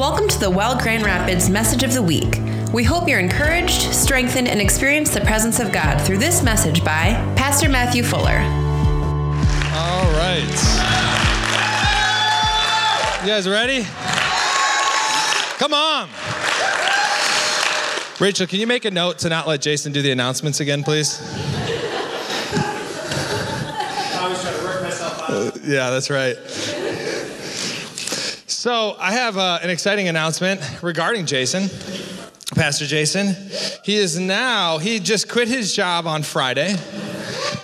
Welcome to the Well Grand Rapids Message of the Week. We hope you're encouraged, strengthened, and experience the presence of God through this message by Pastor Matthew Fuller. All right. You guys ready? Come on. Rachel, can you make a note to not let Jason do the announcements again, please? I was trying to work myself out. Uh, yeah, that's right. So, I have uh, an exciting announcement regarding Jason, Pastor Jason. He is now, he just quit his job on Friday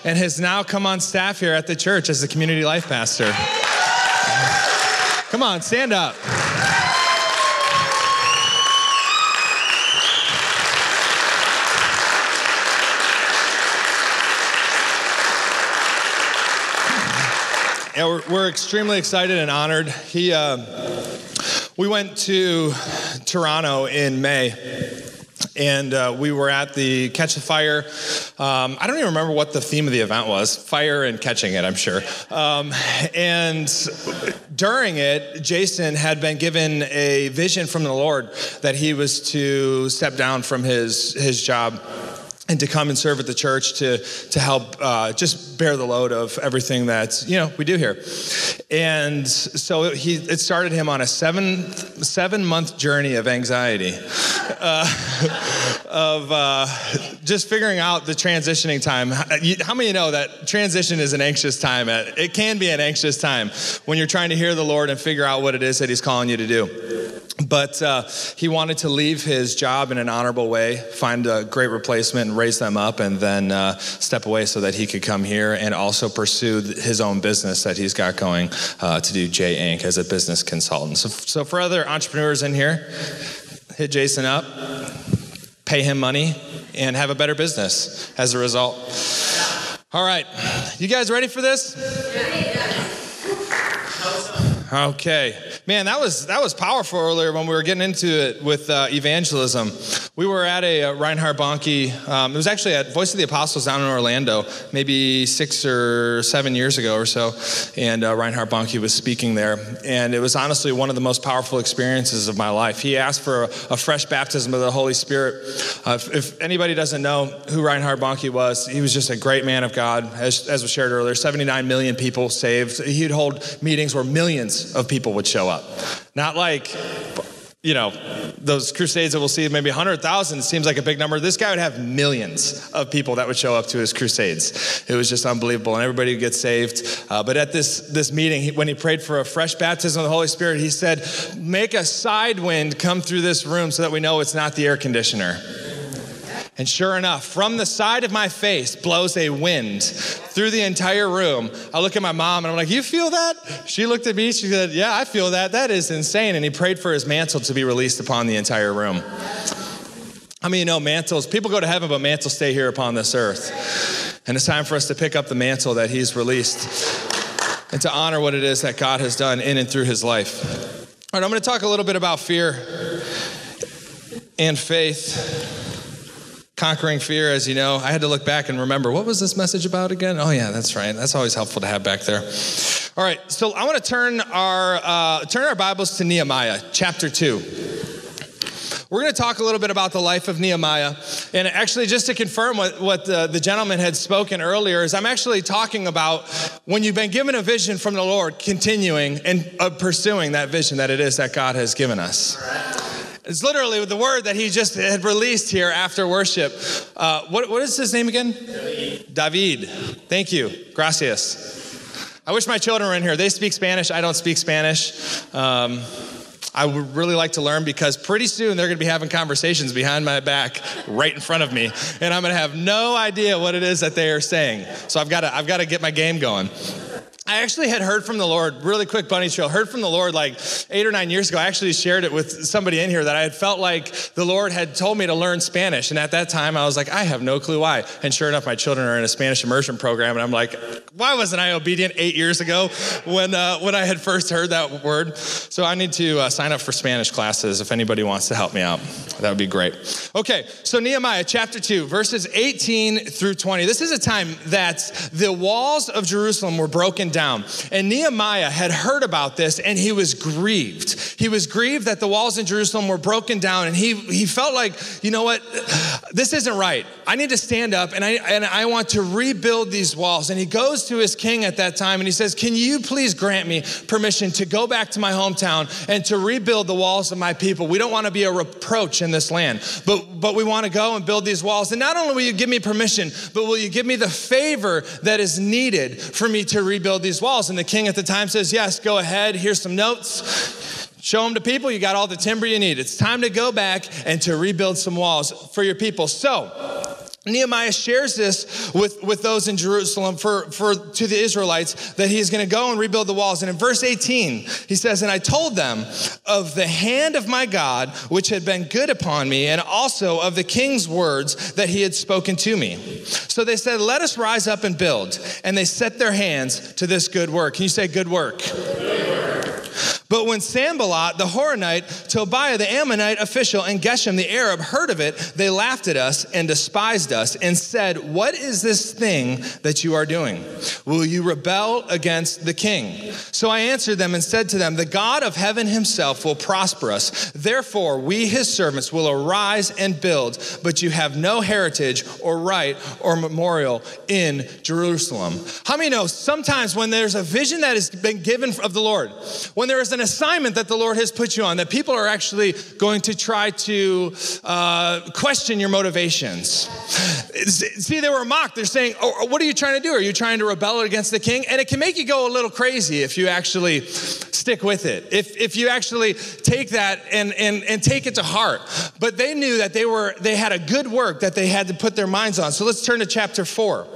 and has now come on staff here at the church as the community life pastor. Come on, stand up. Yeah, we're, we're extremely excited and honored. He, uh, we went to Toronto in May and uh, we were at the Catch the Fire. Um, I don't even remember what the theme of the event was fire and catching it, I'm sure. Um, and during it, Jason had been given a vision from the Lord that he was to step down from his, his job and to come and serve at the church to, to help uh, just bear the load of everything that you know we do here. And so he, it started him on a seven seven month journey of anxiety uh, of uh, just figuring out the transitioning time how many know that transition is an anxious time it can be an anxious time when you're trying to hear the lord and figure out what it is that he's calling you to do but uh, he wanted to leave his job in an honorable way, find a great replacement, and raise them up, and then uh, step away so that he could come here and also pursue his own business that he's got going uh, to do J Inc. as a business consultant. So, so for other entrepreneurs in here, hit Jason up, pay him money, and have a better business as a result. All right, you guys ready for this? Okay, man, that was that was powerful earlier when we were getting into it with uh, evangelism. We were at a, uh, Reinhard Bonnke. Um, it was actually at Voice of the Apostles down in Orlando, maybe six or seven years ago or so, and uh, Reinhard Bonnke was speaking there, and it was honestly one of the most powerful experiences of my life. He asked for a, a fresh baptism of the Holy Spirit. Uh, if, if, anybody doesn't know who Reinhard Bonnke was, he was just a great man of God, as, as was shared earlier. 79 million people saved. He'd hold meetings where millions of people would show up. Not like, you know, those crusades that we'll see, maybe 100,000 seems like a big number. This guy would have millions of people that would show up to his crusades. It was just unbelievable, and everybody would get saved. Uh, but at this, this meeting, he, when he prayed for a fresh baptism of the Holy Spirit, he said, Make a side wind come through this room so that we know it's not the air conditioner. And sure enough, from the side of my face blows a wind through the entire room. I look at my mom and I'm like, You feel that? She looked at me, she said, Yeah, I feel that. That is insane. And he prayed for his mantle to be released upon the entire room. How many you know mantles? People go to heaven, but mantles stay here upon this earth. And it's time for us to pick up the mantle that he's released and to honor what it is that God has done in and through his life. All right, I'm going to talk a little bit about fear and faith conquering fear, as you know, I had to look back and remember what was this message about again? Oh yeah, that's right. That's always helpful to have back there. All right, so I want to turn our uh, turn our Bibles to Nehemiah chapter two. We're going to talk a little bit about the life of Nehemiah. And actually, just to confirm what, what the, the gentleman had spoken earlier, is I'm actually talking about when you've been given a vision from the Lord, continuing and uh, pursuing that vision that it is that God has given us. It's literally the word that he just had released here after worship. Uh, what, what is his name again? David. David. Thank you. Gracias. I wish my children were in here. They speak Spanish. I don't speak Spanish. Um, I would really like to learn because pretty soon they're going to be having conversations behind my back right in front of me, and I'm going to have no idea what it is that they are saying. So I've got to, I've got to get my game going. I actually had heard from the Lord, really quick bunny trail, heard from the Lord like eight or nine years ago. I actually shared it with somebody in here that I had felt like the Lord had told me to learn Spanish. And at that time, I was like, I have no clue why. And sure enough, my children are in a Spanish immersion program. And I'm like, why wasn't I obedient eight years ago when, uh, when I had first heard that word? So I need to uh, sign up for Spanish classes if anybody wants to help me out. That would be great. Okay, so Nehemiah chapter 2, verses 18 through 20. This is a time that the walls of Jerusalem were broken down. And Nehemiah had heard about this and he was grieved. He was grieved that the walls in Jerusalem were broken down and he, he felt like, you know what, this isn't right. I need to stand up and I, and I want to rebuild these walls. And he goes to his king at that time and he says, Can you please grant me permission to go back to my hometown and to rebuild the walls of my people? We don't want to be a reproach in this land, but, but we want to go and build these walls. And not only will you give me permission, but will you give me the favor that is needed for me to rebuild these walls? And the king at the time says, Yes, go ahead. Here's some notes. Show them to people. You got all the timber you need. It's time to go back and to rebuild some walls for your people. So, Nehemiah shares this with, with those in Jerusalem for, for to the Israelites that he is going to go and rebuild the walls. And in verse 18, he says, And I told them of the hand of my God, which had been good upon me, and also of the king's words that he had spoken to me. So they said, Let us rise up and build. And they set their hands to this good work. Can you say good work? Good work. But when Sanballat, the Horonite, Tobiah, the Ammonite official, and Geshem, the Arab, heard of it, they laughed at us and despised us and said, What is this thing that you are doing? Will you rebel against the king? So I answered them and said to them, The God of heaven himself will prosper us. Therefore, we, his servants, will arise and build, but you have no heritage or right or memorial in Jerusalem. How many know sometimes when there's a vision that has been given of the Lord, when there is an assignment that the Lord has put you on, that people are actually going to try to uh, question your motivations. See, they were mocked. They're saying, oh, What are you trying to do? Are you trying to rebel against the king? And it can make you go a little crazy if you actually stick with it, if, if you actually take that and, and, and take it to heart. But they knew that they, were, they had a good work that they had to put their minds on. So let's turn to chapter 4.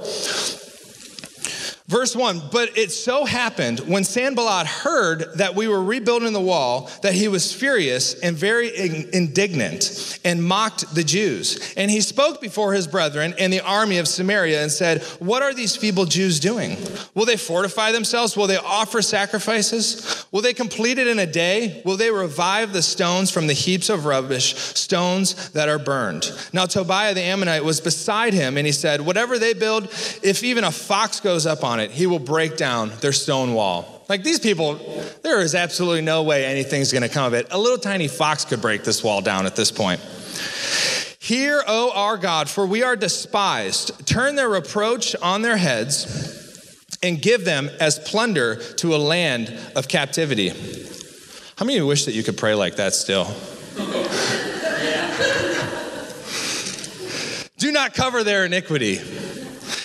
Verse 1 But it so happened when Sanballat heard that we were rebuilding the wall that he was furious and very indignant and mocked the Jews. And he spoke before his brethren in the army of Samaria and said, What are these feeble Jews doing? Will they fortify themselves? Will they offer sacrifices? Will they complete it in a day? Will they revive the stones from the heaps of rubbish, stones that are burned? Now Tobiah the Ammonite was beside him, and he said, Whatever they build, if even a fox goes up on it, it, he will break down their stone wall. Like these people, there is absolutely no way anything's gonna come of it. A little tiny fox could break this wall down at this point. Hear, O our God, for we are despised. Turn their reproach on their heads and give them as plunder to a land of captivity. How many of you wish that you could pray like that still? Do not cover their iniquity.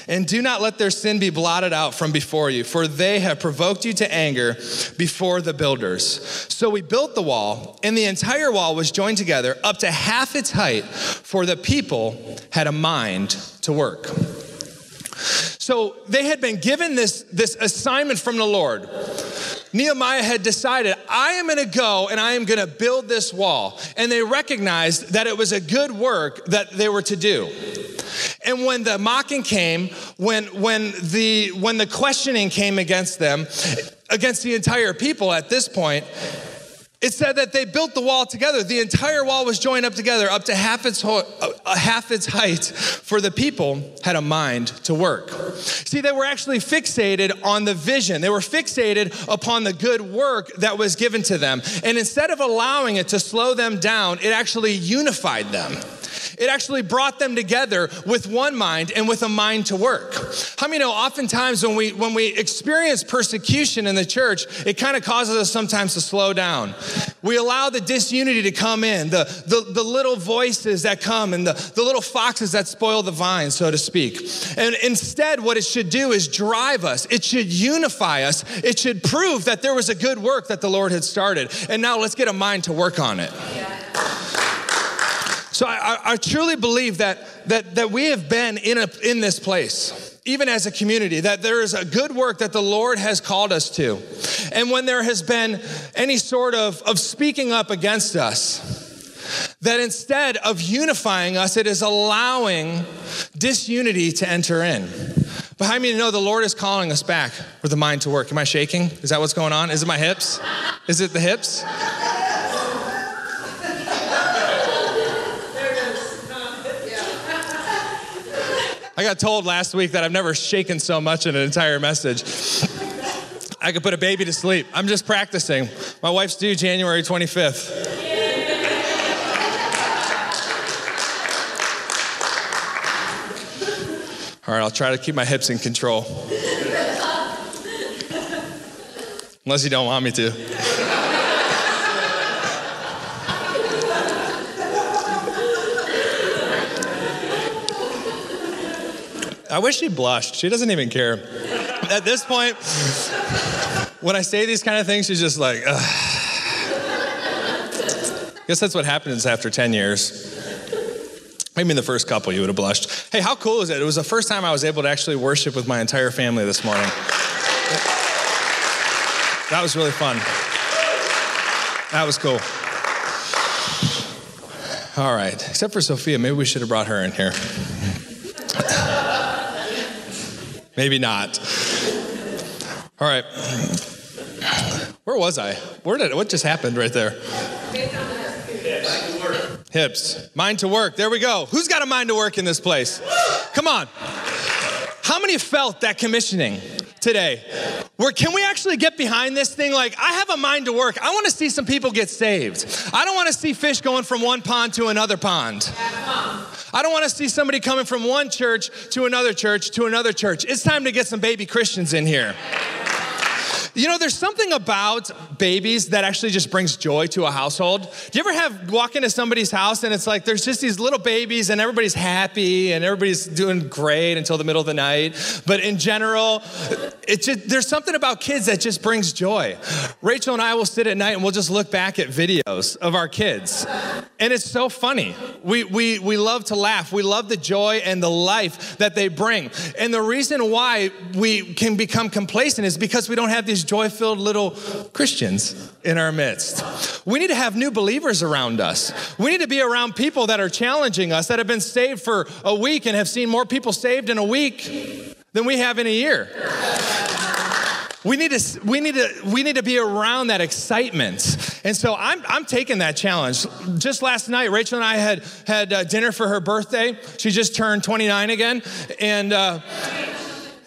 And do not let their sin be blotted out from before you, for they have provoked you to anger before the builders. So we built the wall, and the entire wall was joined together up to half its height, for the people had a mind to work. So they had been given this, this assignment from the Lord. Nehemiah had decided, I am going to go and I am going to build this wall. And they recognized that it was a good work that they were to do. And when the mocking came, when, when, the, when the questioning came against them, against the entire people at this point, it said that they built the wall together. The entire wall was joined up together, up to half its, ho- uh, half its height, for the people had a mind to work. See, they were actually fixated on the vision. They were fixated upon the good work that was given to them. And instead of allowing it to slow them down, it actually unified them. It actually brought them together with one mind and with a mind to work. How many know oftentimes when we when we experience persecution in the church, it kind of causes us sometimes to slow down. We allow the disunity to come in, the, the, the little voices that come and the, the little foxes that spoil the vine, so to speak. And instead, what it should do is drive us, it should unify us, it should prove that there was a good work that the Lord had started. And now let's get a mind to work on it. Yeah. So I, I, truly believe that, that, that we have been in, a, in this place, even as a community, that there is a good work that the Lord has called us to. And when there has been any sort of, of speaking up against us, that instead of unifying us, it is allowing disunity to enter in. But how many know the Lord is calling us back with the mind to work? Am I shaking? Is that what's going on? Is it my hips? Is it the hips? I got told last week that I've never shaken so much in an entire message. I could put a baby to sleep. I'm just practicing. My wife's due January 25th. All right, I'll try to keep my hips in control. Unless you don't want me to. I wish she blushed. She doesn't even care. At this point, when I say these kind of things, she's just like, Ugh. Guess that's what happens after 10 years. Maybe in the first couple, you would have blushed. Hey, how cool is it? It was the first time I was able to actually worship with my entire family this morning. That was really fun. That was cool. All right, except for Sophia, maybe we should have brought her in here. Maybe not. All right. Where was I? Where did what just happened right there? Hips. Mind to work. There we go. Who's got a mind to work in this place? Come on. How many felt that commissioning today? Where can we actually get behind this thing? Like, I have a mind to work. I want to see some people get saved. I don't want to see fish going from one pond to another pond. I don't want to see somebody coming from one church to another church to another church. It's time to get some baby Christians in here. You know, there's something about babies that actually just brings joy to a household. Do you ever have walk into somebody's house and it's like there's just these little babies and everybody's happy and everybody's doing great until the middle of the night. But in general, it just there's something about kids that just brings joy. Rachel and I will sit at night and we'll just look back at videos of our kids. And it's so funny. We we we love to laugh. We love the joy and the life that they bring. And the reason why we can become complacent is because we don't have these joy filled little Christians in our midst. We need to have new believers around us. We need to be around people that are challenging us, that have been saved for a week and have seen more people saved in a week than we have in a year. We need to we need to we need to be around that excitement. And so I'm I'm taking that challenge. Just last night, Rachel and I had had uh, dinner for her birthday. She just turned 29 again, and. Uh,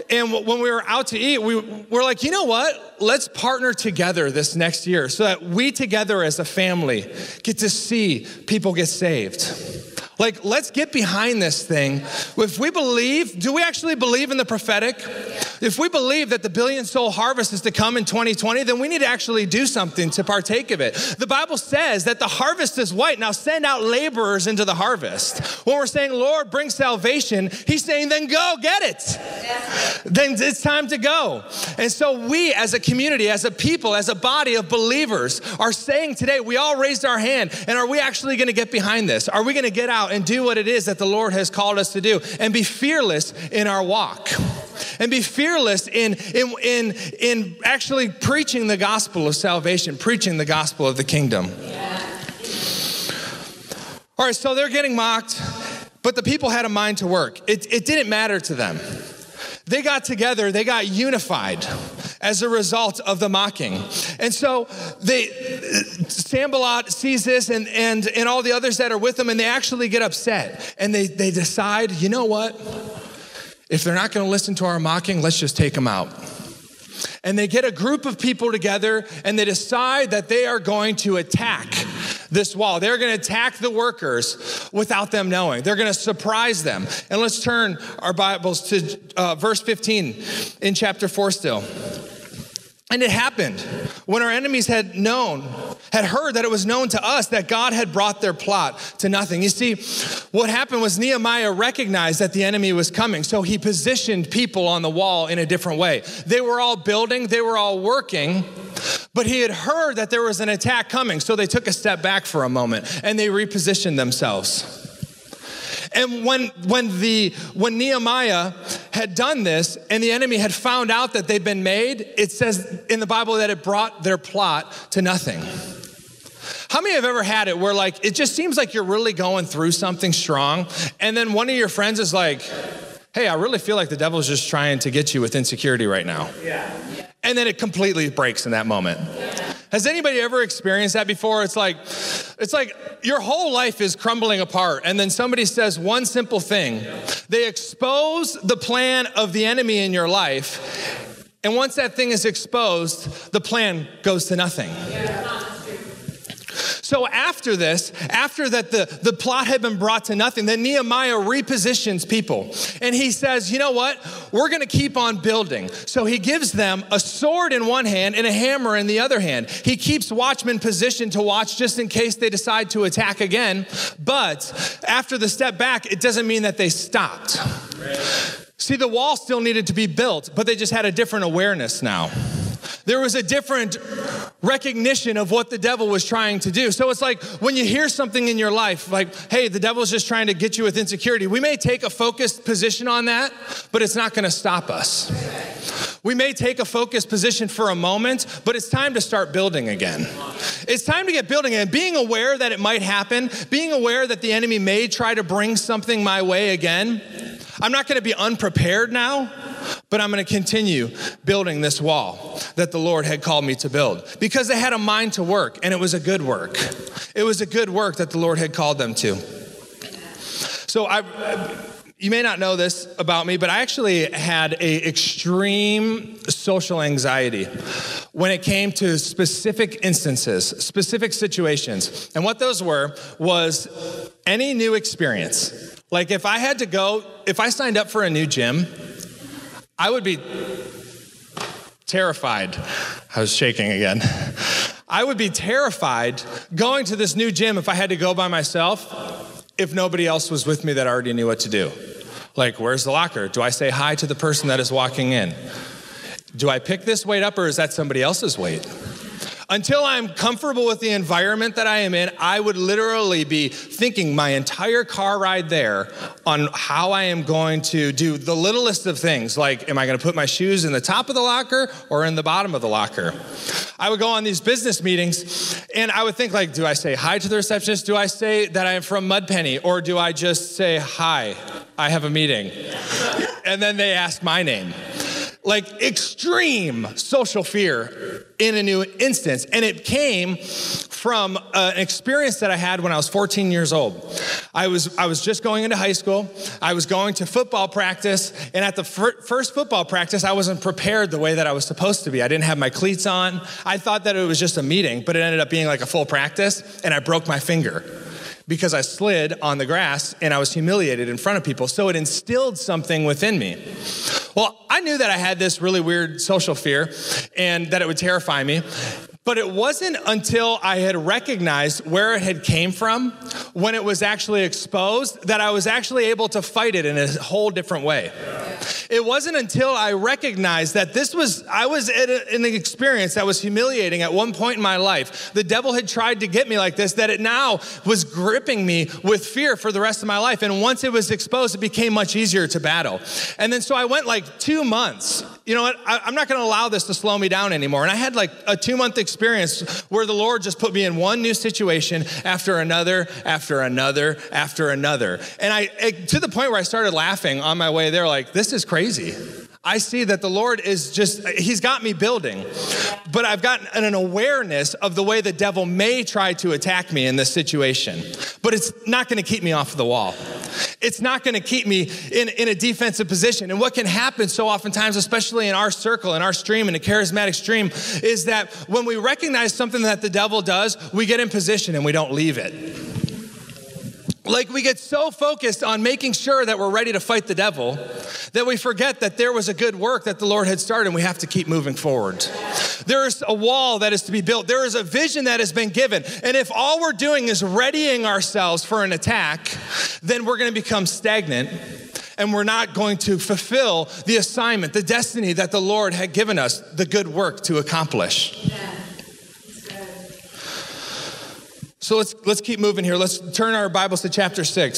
and when we were out to eat, we were like, you know what? Let's partner together this next year so that we together as a family get to see people get saved. Like, let's get behind this thing. If we believe, do we actually believe in the prophetic? If we believe that the billion soul harvest is to come in 2020, then we need to actually do something to partake of it. The Bible says that the harvest is white. Now send out laborers into the harvest. When we're saying, Lord, bring salvation, He's saying, then go get it. Then it's time to go. And so we as a community, as a people, as a body of believers are saying today, we all raised our hand, and are we actually going to get behind this? Are we going to get out and do what it is that the Lord has called us to do and be fearless in our walk? And be fearless in, in, in, in actually preaching the gospel of salvation, preaching the gospel of the kingdom. All right, so they're getting mocked, but the people had a mind to work. It, it didn't matter to them. They got together, they got unified as a result of the mocking. And so they Sanballat sees this and, and, and all the others that are with them, and they actually get upset. And they, they decide, you know what? If they're not going to listen to our mocking, let's just take them out. And they get a group of people together and they decide that they are going to attack this wall. They're going to attack the workers without them knowing. They're going to surprise them. And let's turn our Bibles to uh, verse 15 in chapter 4 still. And it happened when our enemies had known, had heard that it was known to us that God had brought their plot to nothing. You see, what happened was Nehemiah recognized that the enemy was coming, so he positioned people on the wall in a different way. They were all building, they were all working, but he had heard that there was an attack coming, so they took a step back for a moment and they repositioned themselves. And when, when, the, when Nehemiah had done this and the enemy had found out that they'd been made, it says in the Bible that it brought their plot to nothing. How many have ever had it where, like, it just seems like you're really going through something strong, and then one of your friends is like, hey, I really feel like the devil's just trying to get you with insecurity right now. Yeah. And then it completely breaks in that moment. Yeah. Has anybody ever experienced that before? It's like, it's like your whole life is crumbling apart, and then somebody says one simple thing. They expose the plan of the enemy in your life, And once that thing is exposed, the plan goes to nothing. So after this, after that the, the plot had been brought to nothing, then Nehemiah repositions people. And he says, you know what? We're going to keep on building. So he gives them a sword in one hand and a hammer in the other hand. He keeps watchmen positioned to watch just in case they decide to attack again. But after the step back, it doesn't mean that they stopped. See, the wall still needed to be built, but they just had a different awareness now. There was a different recognition of what the devil was trying to do. So it's like when you hear something in your life, like, hey, the devil's just trying to get you with insecurity, we may take a focused position on that, but it's not gonna stop us. We may take a focused position for a moment, but it's time to start building again. It's time to get building and being aware that it might happen, being aware that the enemy may try to bring something my way again. I'm not gonna be unprepared now but I'm going to continue building this wall that the Lord had called me to build because they had a mind to work and it was a good work. It was a good work that the Lord had called them to. So I you may not know this about me, but I actually had a extreme social anxiety when it came to specific instances, specific situations. And what those were was any new experience. Like if I had to go, if I signed up for a new gym, I would be terrified. I was shaking again. I would be terrified going to this new gym if I had to go by myself, if nobody else was with me that already knew what to do. Like, where's the locker? Do I say hi to the person that is walking in? Do I pick this weight up or is that somebody else's weight? Until I'm comfortable with the environment that I am in, I would literally be thinking my entire car ride there on how I am going to do the littlest of things, like, am I going to put my shoes in the top of the locker or in the bottom of the locker? I would go on these business meetings and I would think, like, do I say hi to the receptionist? Do I say that I'm from Mudpenny? Or do I just say, hi, I have a meeting? And then they ask my name like extreme social fear in a new instance. And it came from uh, an experience that I had when I was 14 years old. I was, I was just going into high school. I was going to football practice. And at the fir- first football practice, I wasn't prepared the way that I was supposed to be. I didn't have my cleats on. I thought that it was just a meeting, but it ended up being like a full practice. And I broke my finger because I slid on the grass and I was humiliated in front of people. So it instilled something within me. Well, I knew that I had this really weird social fear and that it would terrify me. But it wasn't until I had recognized where it had came from, when it was actually exposed, that I was actually able to fight it in a whole different way. It wasn't until I recognized that this was, I was in an experience that was humiliating at one point in my life. The devil had tried to get me like this, that it now was gripping me with fear for the rest of my life. And once it was exposed, it became much easier to battle. And then so I went like two months. You know what? I, am not going to allow this to slow me down anymore. And I had like a two month experience where the Lord just put me in one new situation after another, after another, after another. And I, to the point where I started laughing on my way there, like, this is crazy. I see that the Lord is just, He's got me building, but I've got an awareness of the way the devil may try to attack me in this situation. But it's not gonna keep me off the wall. It's not gonna keep me in, in a defensive position. And what can happen so oftentimes, especially in our circle, in our stream, in a charismatic stream, is that when we recognize something that the devil does, we get in position and we don't leave it. Like we get so focused on making sure that we're ready to fight the devil that we forget that there was a good work that the Lord had started and we have to keep moving forward. There is a wall that is to be built, there is a vision that has been given. And if all we're doing is readying ourselves for an attack, then we're going to become stagnant and we're not going to fulfill the assignment, the destiny that the Lord had given us, the good work to accomplish. So let's, let's keep moving here. Let's turn our Bibles to chapter 6.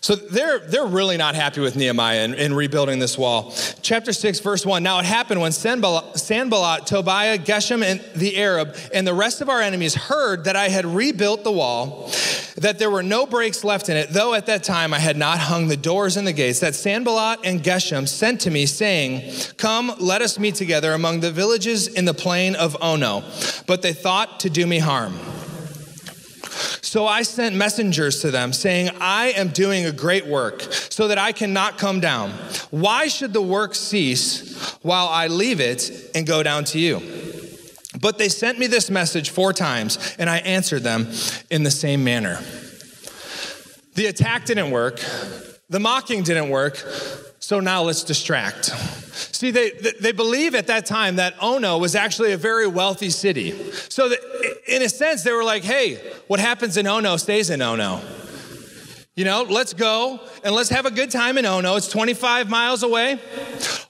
So they're, they're really not happy with Nehemiah in, in, rebuilding this wall. Chapter 6, verse 1. Now it happened when Sanballat, Sanballat, Tobiah, Geshem, and the Arab, and the rest of our enemies heard that I had rebuilt the wall that there were no breaks left in it, though at that time I had not hung the doors and the gates, that Sanballat and Geshem sent to me, saying, Come, let us meet together among the villages in the plain of Ono. But they thought to do me harm. So I sent messengers to them, saying, I am doing a great work, so that I cannot come down. Why should the work cease while I leave it and go down to you? But they sent me this message four times, and I answered them in the same manner. The attack didn't work, the mocking didn't work, so now let's distract. See, they, they believe at that time that Ono was actually a very wealthy city. So, in a sense, they were like, hey, what happens in Ono stays in Ono. You know, let's go and let's have a good time in Ono. It's 25 miles away.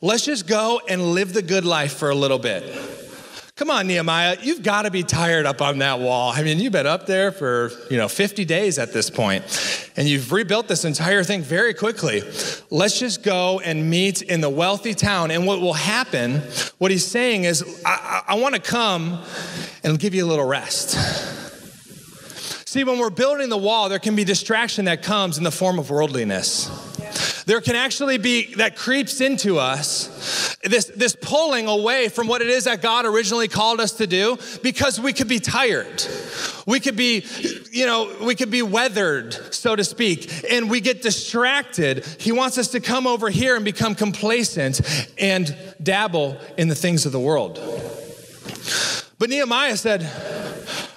Let's just go and live the good life for a little bit. Come on, Nehemiah, you've got to be tired up on that wall. I mean, you've been up there for, you know, 50 days at this point, and you've rebuilt this entire thing very quickly. Let's just go and meet in the wealthy town. And what will happen, what he's saying is, I, I, I want to come and give you a little rest. See, when we're building the wall, there can be distraction that comes in the form of worldliness. There can actually be that creeps into us this, this pulling away from what it is that God originally called us to do because we could be tired. We could be, you know, we could be weathered, so to speak, and we get distracted. He wants us to come over here and become complacent and dabble in the things of the world. But Nehemiah said,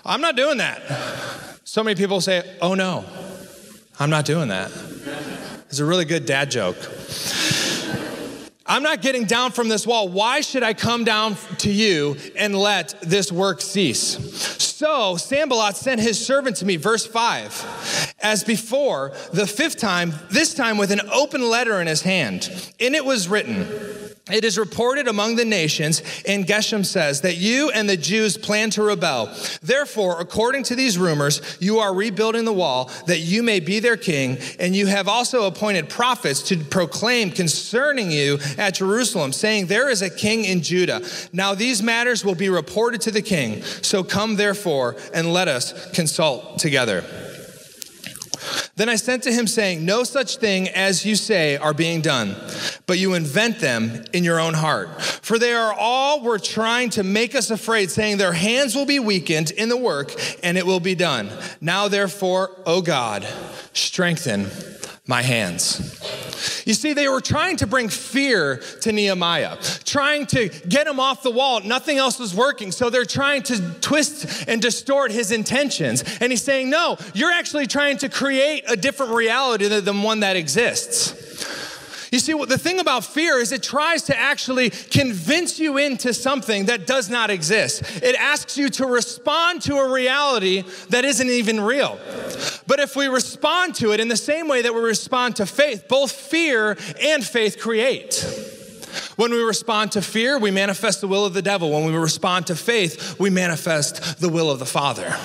I'm not doing that. So many people say, Oh no, I'm not doing that. It's a really good dad joke. I'm not getting down from this wall. Why should I come down to you and let this work cease? So Sanballat sent his servant to me, verse 5, as before, the fifth time, this time with an open letter in his hand. In it was written, it is reported among the nations, and Geshem says, that you and the Jews plan to rebel. Therefore, according to these rumors, you are rebuilding the wall that you may be their king, and you have also appointed prophets to proclaim concerning you at Jerusalem, saying, There is a king in Judah. Now these matters will be reported to the king. So come, therefore, and let us consult together. Then I sent to him, saying, No such thing as you say are being done, but you invent them in your own heart. For they are all were trying to make us afraid, saying, Their hands will be weakened in the work, and it will be done. Now, therefore, O God, strengthen my hands. You see, they were trying to bring fear to Nehemiah, trying to get him off the wall. Nothing else was working. So they're trying to twist and distort his intentions. And he's saying, No, you're actually trying to create a different reality than one that exists. You see, what the thing about fear is it tries to actually convince you into something that does not exist. It asks you to respond to a reality that isn't even real. But if we respond to it in the same way that we respond to faith, both fear and faith create. When we respond to fear, we manifest the will of the devil. When we respond to faith, we manifest the will of the Father.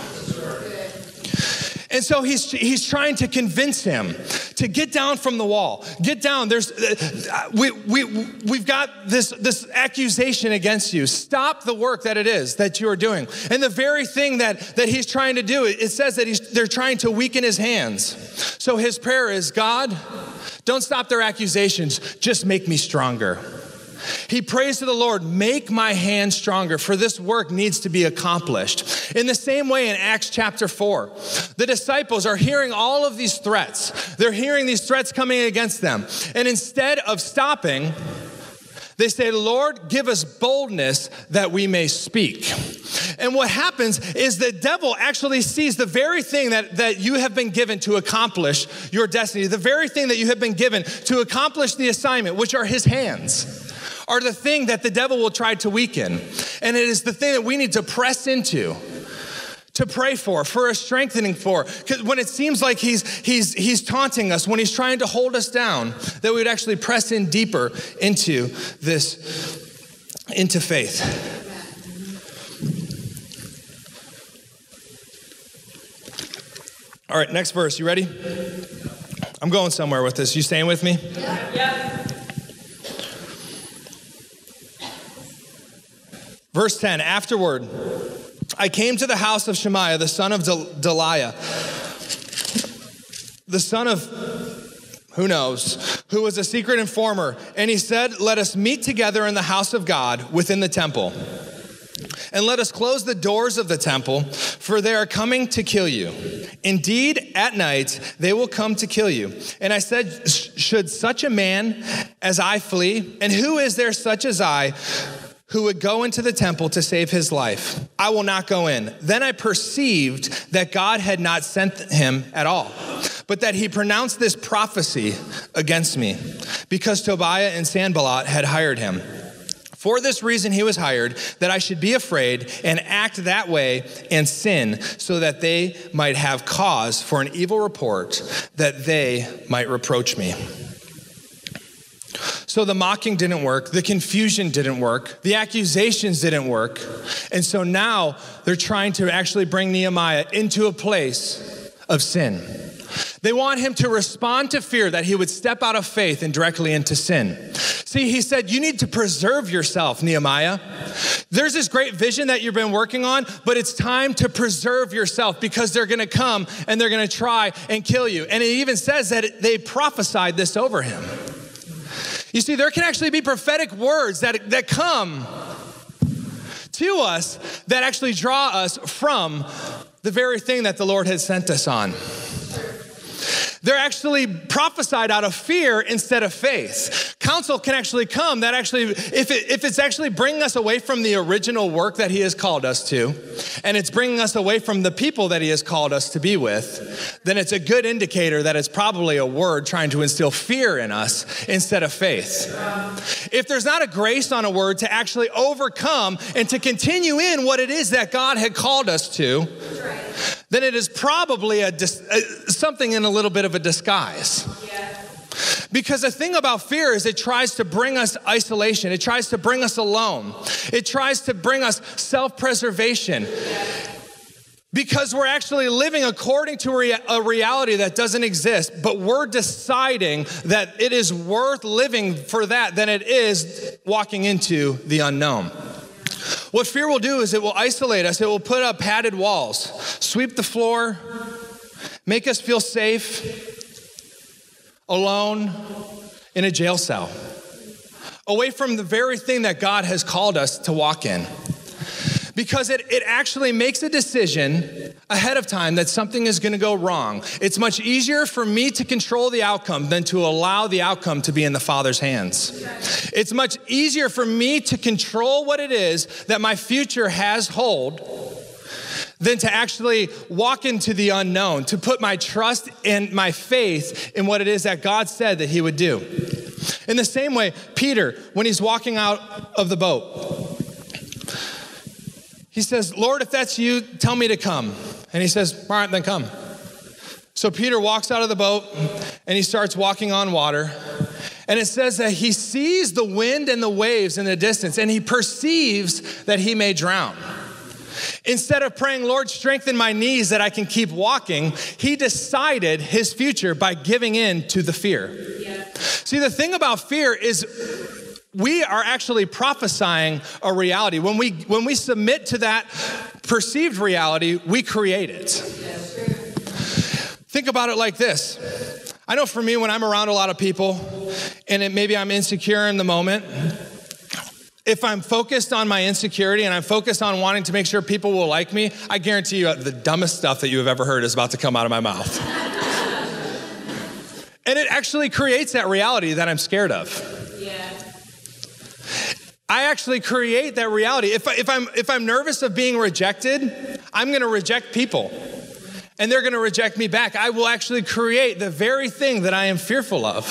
And so he's, he's trying to convince him to get down from the wall. Get down. There's, uh, we, we, we've got this, this accusation against you. Stop the work that it is that you are doing. And the very thing that, that he's trying to do, it says that he's, they're trying to weaken his hands. So his prayer is God, don't stop their accusations, just make me stronger. He prays to the Lord, make my hand stronger, for this work needs to be accomplished. In the same way, in Acts chapter 4, the disciples are hearing all of these threats. They're hearing these threats coming against them. And instead of stopping, they say, Lord, give us boldness that we may speak. And what happens is the devil actually sees the very thing that, that you have been given to accomplish your destiny, the very thing that you have been given to accomplish the assignment, which are his hands are the thing that the devil will try to weaken. And it is the thing that we need to press into to pray for, for a strengthening for. Because when it seems like he's, he's, he's taunting us, when he's trying to hold us down, that we'd actually press in deeper into this, into faith. All right, next verse. You ready? I'm going somewhere with this. You staying with me? Yeah. yeah. Verse 10 Afterward, I came to the house of Shemaiah, the son of Del- Delaiah, the son of who knows, who was a secret informer. And he said, Let us meet together in the house of God within the temple. and let us close the doors of the temple, for they are coming to kill you. Indeed, at night they will come to kill you. And I said, Should such a man as I flee? And who is there such as I? Who would go into the temple to save his life. I will not go in. Then I perceived that God had not sent him at all, but that he pronounced this prophecy against me, because Tobiah and Sanballat had hired him. For this reason, he was hired, that I should be afraid and act that way and sin, so that they might have cause for an evil report, that they might reproach me. So the mocking didn't work, the confusion didn't work, the accusations didn't work. And so now they're trying to actually bring Nehemiah into a place of sin. They want him to respond to fear that he would step out of faith and directly into sin. See, he said, You need to preserve yourself, Nehemiah. There's this great vision that you've been working on, but it's time to preserve yourself because they're gonna come and they're gonna try and kill you. And it even says that they prophesied this over him. You see, there can actually be prophetic words that, that come to us that actually draw us from the very thing that the Lord has sent us on. They're actually prophesied out of fear instead of faith. Counsel can actually come that actually, if, it, if it's actually bringing us away from the original work that He has called us to, and it's bringing us away from the people that He has called us to be with, then it's a good indicator that it's probably a word trying to instill fear in us instead of faith. If there's not a grace on a word to actually overcome and to continue in what it is that God had called us to, then it is probably a, something in a little bit of a disguise. Because the thing about fear is it tries to bring us isolation, it tries to bring us alone, it tries to bring us self preservation. Because we're actually living according to a reality that doesn't exist, but we're deciding that it is worth living for that than it is walking into the unknown. What fear will do is it will isolate us, it will put up padded walls, sweep the floor, make us feel safe, alone in a jail cell, away from the very thing that God has called us to walk in because it, it actually makes a decision ahead of time that something is to go wrong. It's much easier for me to control the outcome than to allow the outcome to be in the Father's hands. It's much easier for me to control what it is that my future has hold than to actually walk into the unknown, to put my trust and my faith in what it is that God said that He would do. In the same way, Peter, when he's walking out of the boat, he says, Lord, if that's you, tell me to come. And he says, All right, then come. So Peter walks out of the boat and he starts walking on water. And it says that he sees the wind and the waves in the distance and he perceives that he may drown. Instead of praying, Lord, strengthen my knees that I can keep walking, he decided his future by giving in to the fear. Yeah. See, the thing about fear is we are actually prophesying a reality. When we, when we submit to that perceived reality, we create it. Think about it like this. I know for me, when I'm around a lot of people and it, maybe I'm insecure in the moment, if I'm focused on my insecurity and I'm focused on wanting to make sure people will like me, I guarantee you the dumbest stuff that you have ever heard is about to come out of my mouth. and it actually creates that reality that I'm scared of. Yeah. I actually create that reality. If, I, if, I'm, if I'm nervous of being rejected, I'm gonna reject people and they're gonna reject me back. I will actually create the very thing that I am fearful of.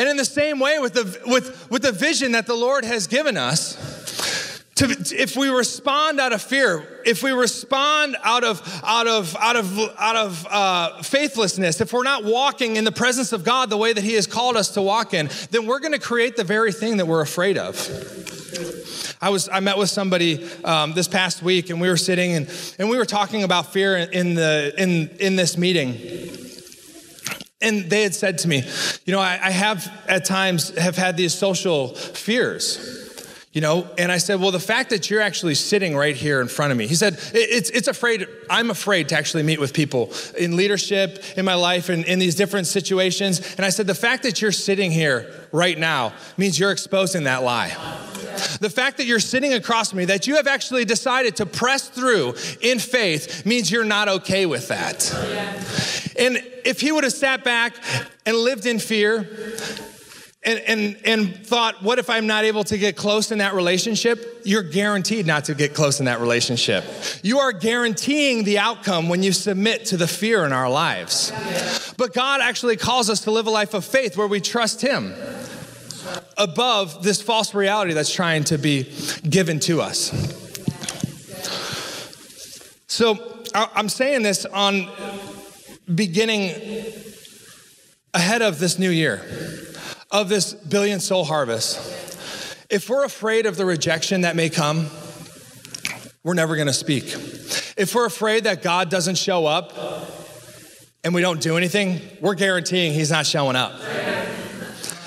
And in the same way, with the, with, with the vision that the Lord has given us, to, if we respond out of fear, if we respond out of out of out of out of uh, faithlessness, if we're not walking in the presence of God the way that He has called us to walk in, then we're going to create the very thing that we're afraid of. I was I met with somebody um, this past week, and we were sitting and, and we were talking about fear in the in in this meeting. And they had said to me, you know, I, I have at times have had these social fears. You know, and I said, well, the fact that you're actually sitting right here in front of me, he said, it's, it's afraid, I'm afraid to actually meet with people in leadership, in my life, and in these different situations. And I said, the fact that you're sitting here right now means you're exposing that lie. The fact that you're sitting across me, that you have actually decided to press through in faith, means you're not okay with that. And if he would have sat back and lived in fear, and, and, and thought, what if I'm not able to get close in that relationship? You're guaranteed not to get close in that relationship. You are guaranteeing the outcome when you submit to the fear in our lives. But God actually calls us to live a life of faith where we trust Him above this false reality that's trying to be given to us. So I'm saying this on beginning ahead of this new year of this billion soul harvest, if we're afraid of the rejection that may come, we're never to speak. If we're afraid that God doesn't show up and we don't do anything, we're guaranteeing He's not showing up.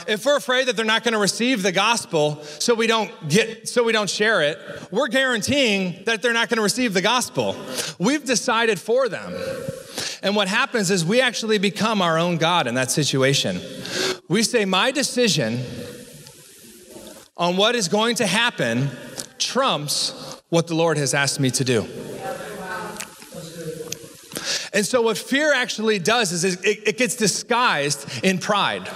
If we're afraid that they're not to receive the gospel, so we don't get, so we don't share it, we're guaranteeing that they're not to receive the gospel. We've decided for them. And what happens is we actually become our own God in that situation. We say, My decision on what is going to happen trumps what the Lord has asked me to do. And so, what fear actually does is it, gets disguised in pride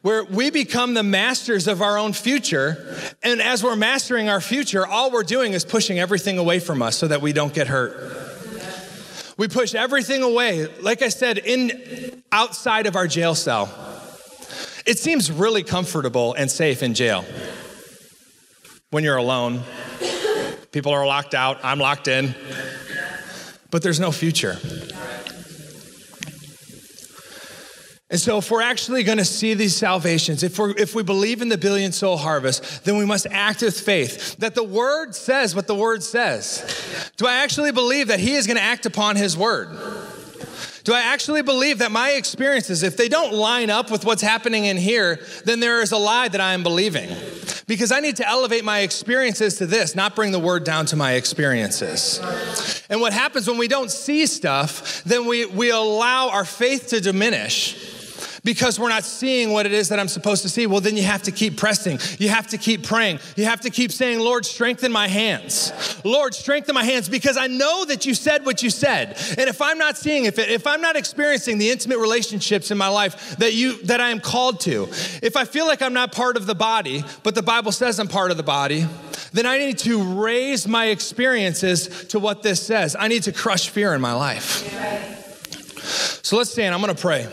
where we become the masters of our own future. And as we're mastering our future, all we're doing is pushing everything away from us so that we don't get hurt. We push everything away, like I said, in outside of our jail cell. It seems really comfortable and safe in jail when you're alone. People are locked out, I'm locked in, but there's no future. And so, if we're actually going to see these salvations, if, we're, if we believe in the billion soul harvest, then we must act with faith that the word says what the word says. Do I actually believe that he is going to act upon his word? Do I actually believe that my experiences, if they don't line up with what's happening in here, then there is a lie that I am believing? Because I need to elevate my experiences to this, not bring the word down to my experiences. And what happens when we don't see stuff, then we, we allow our faith to diminish because we're not seeing what it is that I'm supposed to see, well, then you have to keep pressing. You have to keep praying. You have to keep saying, Lord, strengthen my hands. Lord, strengthen my hands because I know that you said what you said. And if I'm not seeing, if, it, if I'm not experiencing the intimate relationships in my life that you that I am called to, if I feel like I'm not part of the body, but the Bible says I'm part of the body, then I need to raise my experiences to what this says. I need to crush fear in my life. So let's stand. I'm going to pray.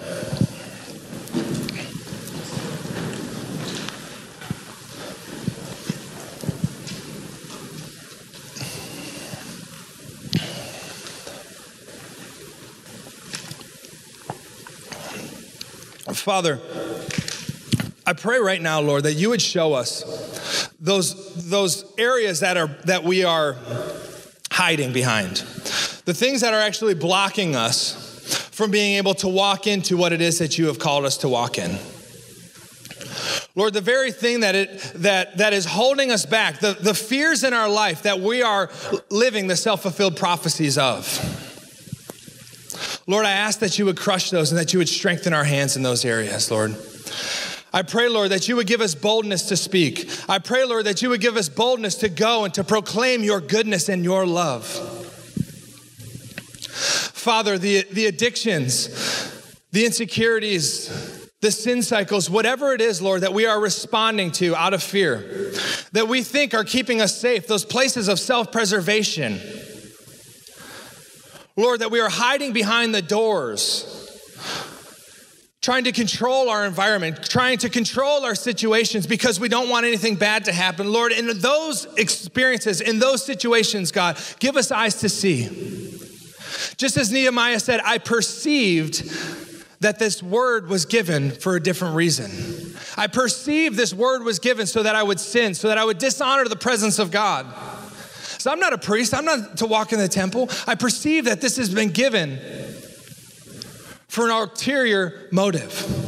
Father, I pray right now, Lord, that you would show us those, those areas that, are, that we are hiding behind, the things that are actually blocking us from being able to walk into what it is that you have called us to walk in. Lord, the very thing that, it, that, that is holding us back, the, the fears in our life that we are living the self fulfilled prophecies of. Lord, I ask that you would crush those and that you would strengthen our hands in those areas, Lord. I pray, Lord, that you would give us boldness to speak. I pray, Lord, that you would give us boldness to go and to proclaim your goodness and your love. Father, the, the addictions, the insecurities, the sin cycles, whatever it is, Lord, that we are responding to out of fear, that we think are keeping us safe, those places of self preservation Lord, that we are hiding behind the doors, trying to control our environment, trying to control our situations because we don't want anything bad to happen. Lord, in those experiences, in those situations, God, give us eyes to see. Just as Nehemiah said, I perceived that this word was given for a different reason. I perceived this word was given so that I would sin, so that I would dishonor the presence of God. So I'm not a priest, I'm not to walk in the temple. I perceive that this has been given for an ulterior motive.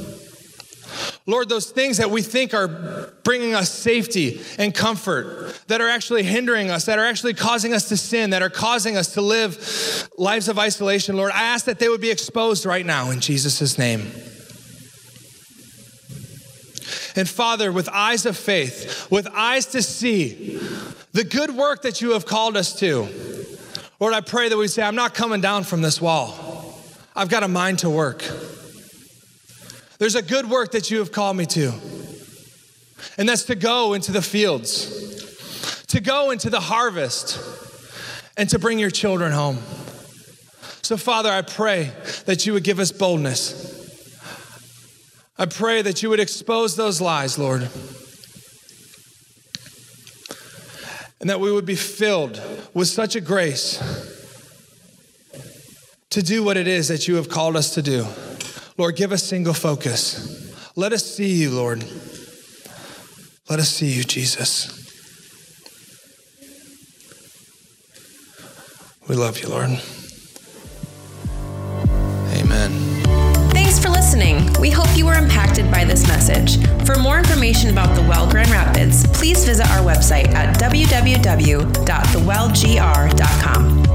Lord, those things that we think are bringing us safety and comfort, that are actually hindering us, that are actually causing us to sin, that are causing us to live lives of isolation, Lord, I ask that they would be exposed right now in Jesus' name. And Father, with eyes of faith, with eyes to see the good work that you have called us to, Lord, I pray that we say, I'm not coming down from this wall. I've got a mind to work. There's a good work that you have called me to, and that's to go into the fields, to go into the harvest, and to bring your children home. So, Father, I pray that you would give us boldness. I pray that you would expose those lies, Lord. And that we would be filled with such a grace to do what it is that you have called us to do. Lord, give us single focus. Let us see you, Lord. Let us see you, Jesus. We love you, Lord. Listening. We hope you were impacted by this message. For more information about the Well Grand Rapids, please visit our website at www.thewellgr.com.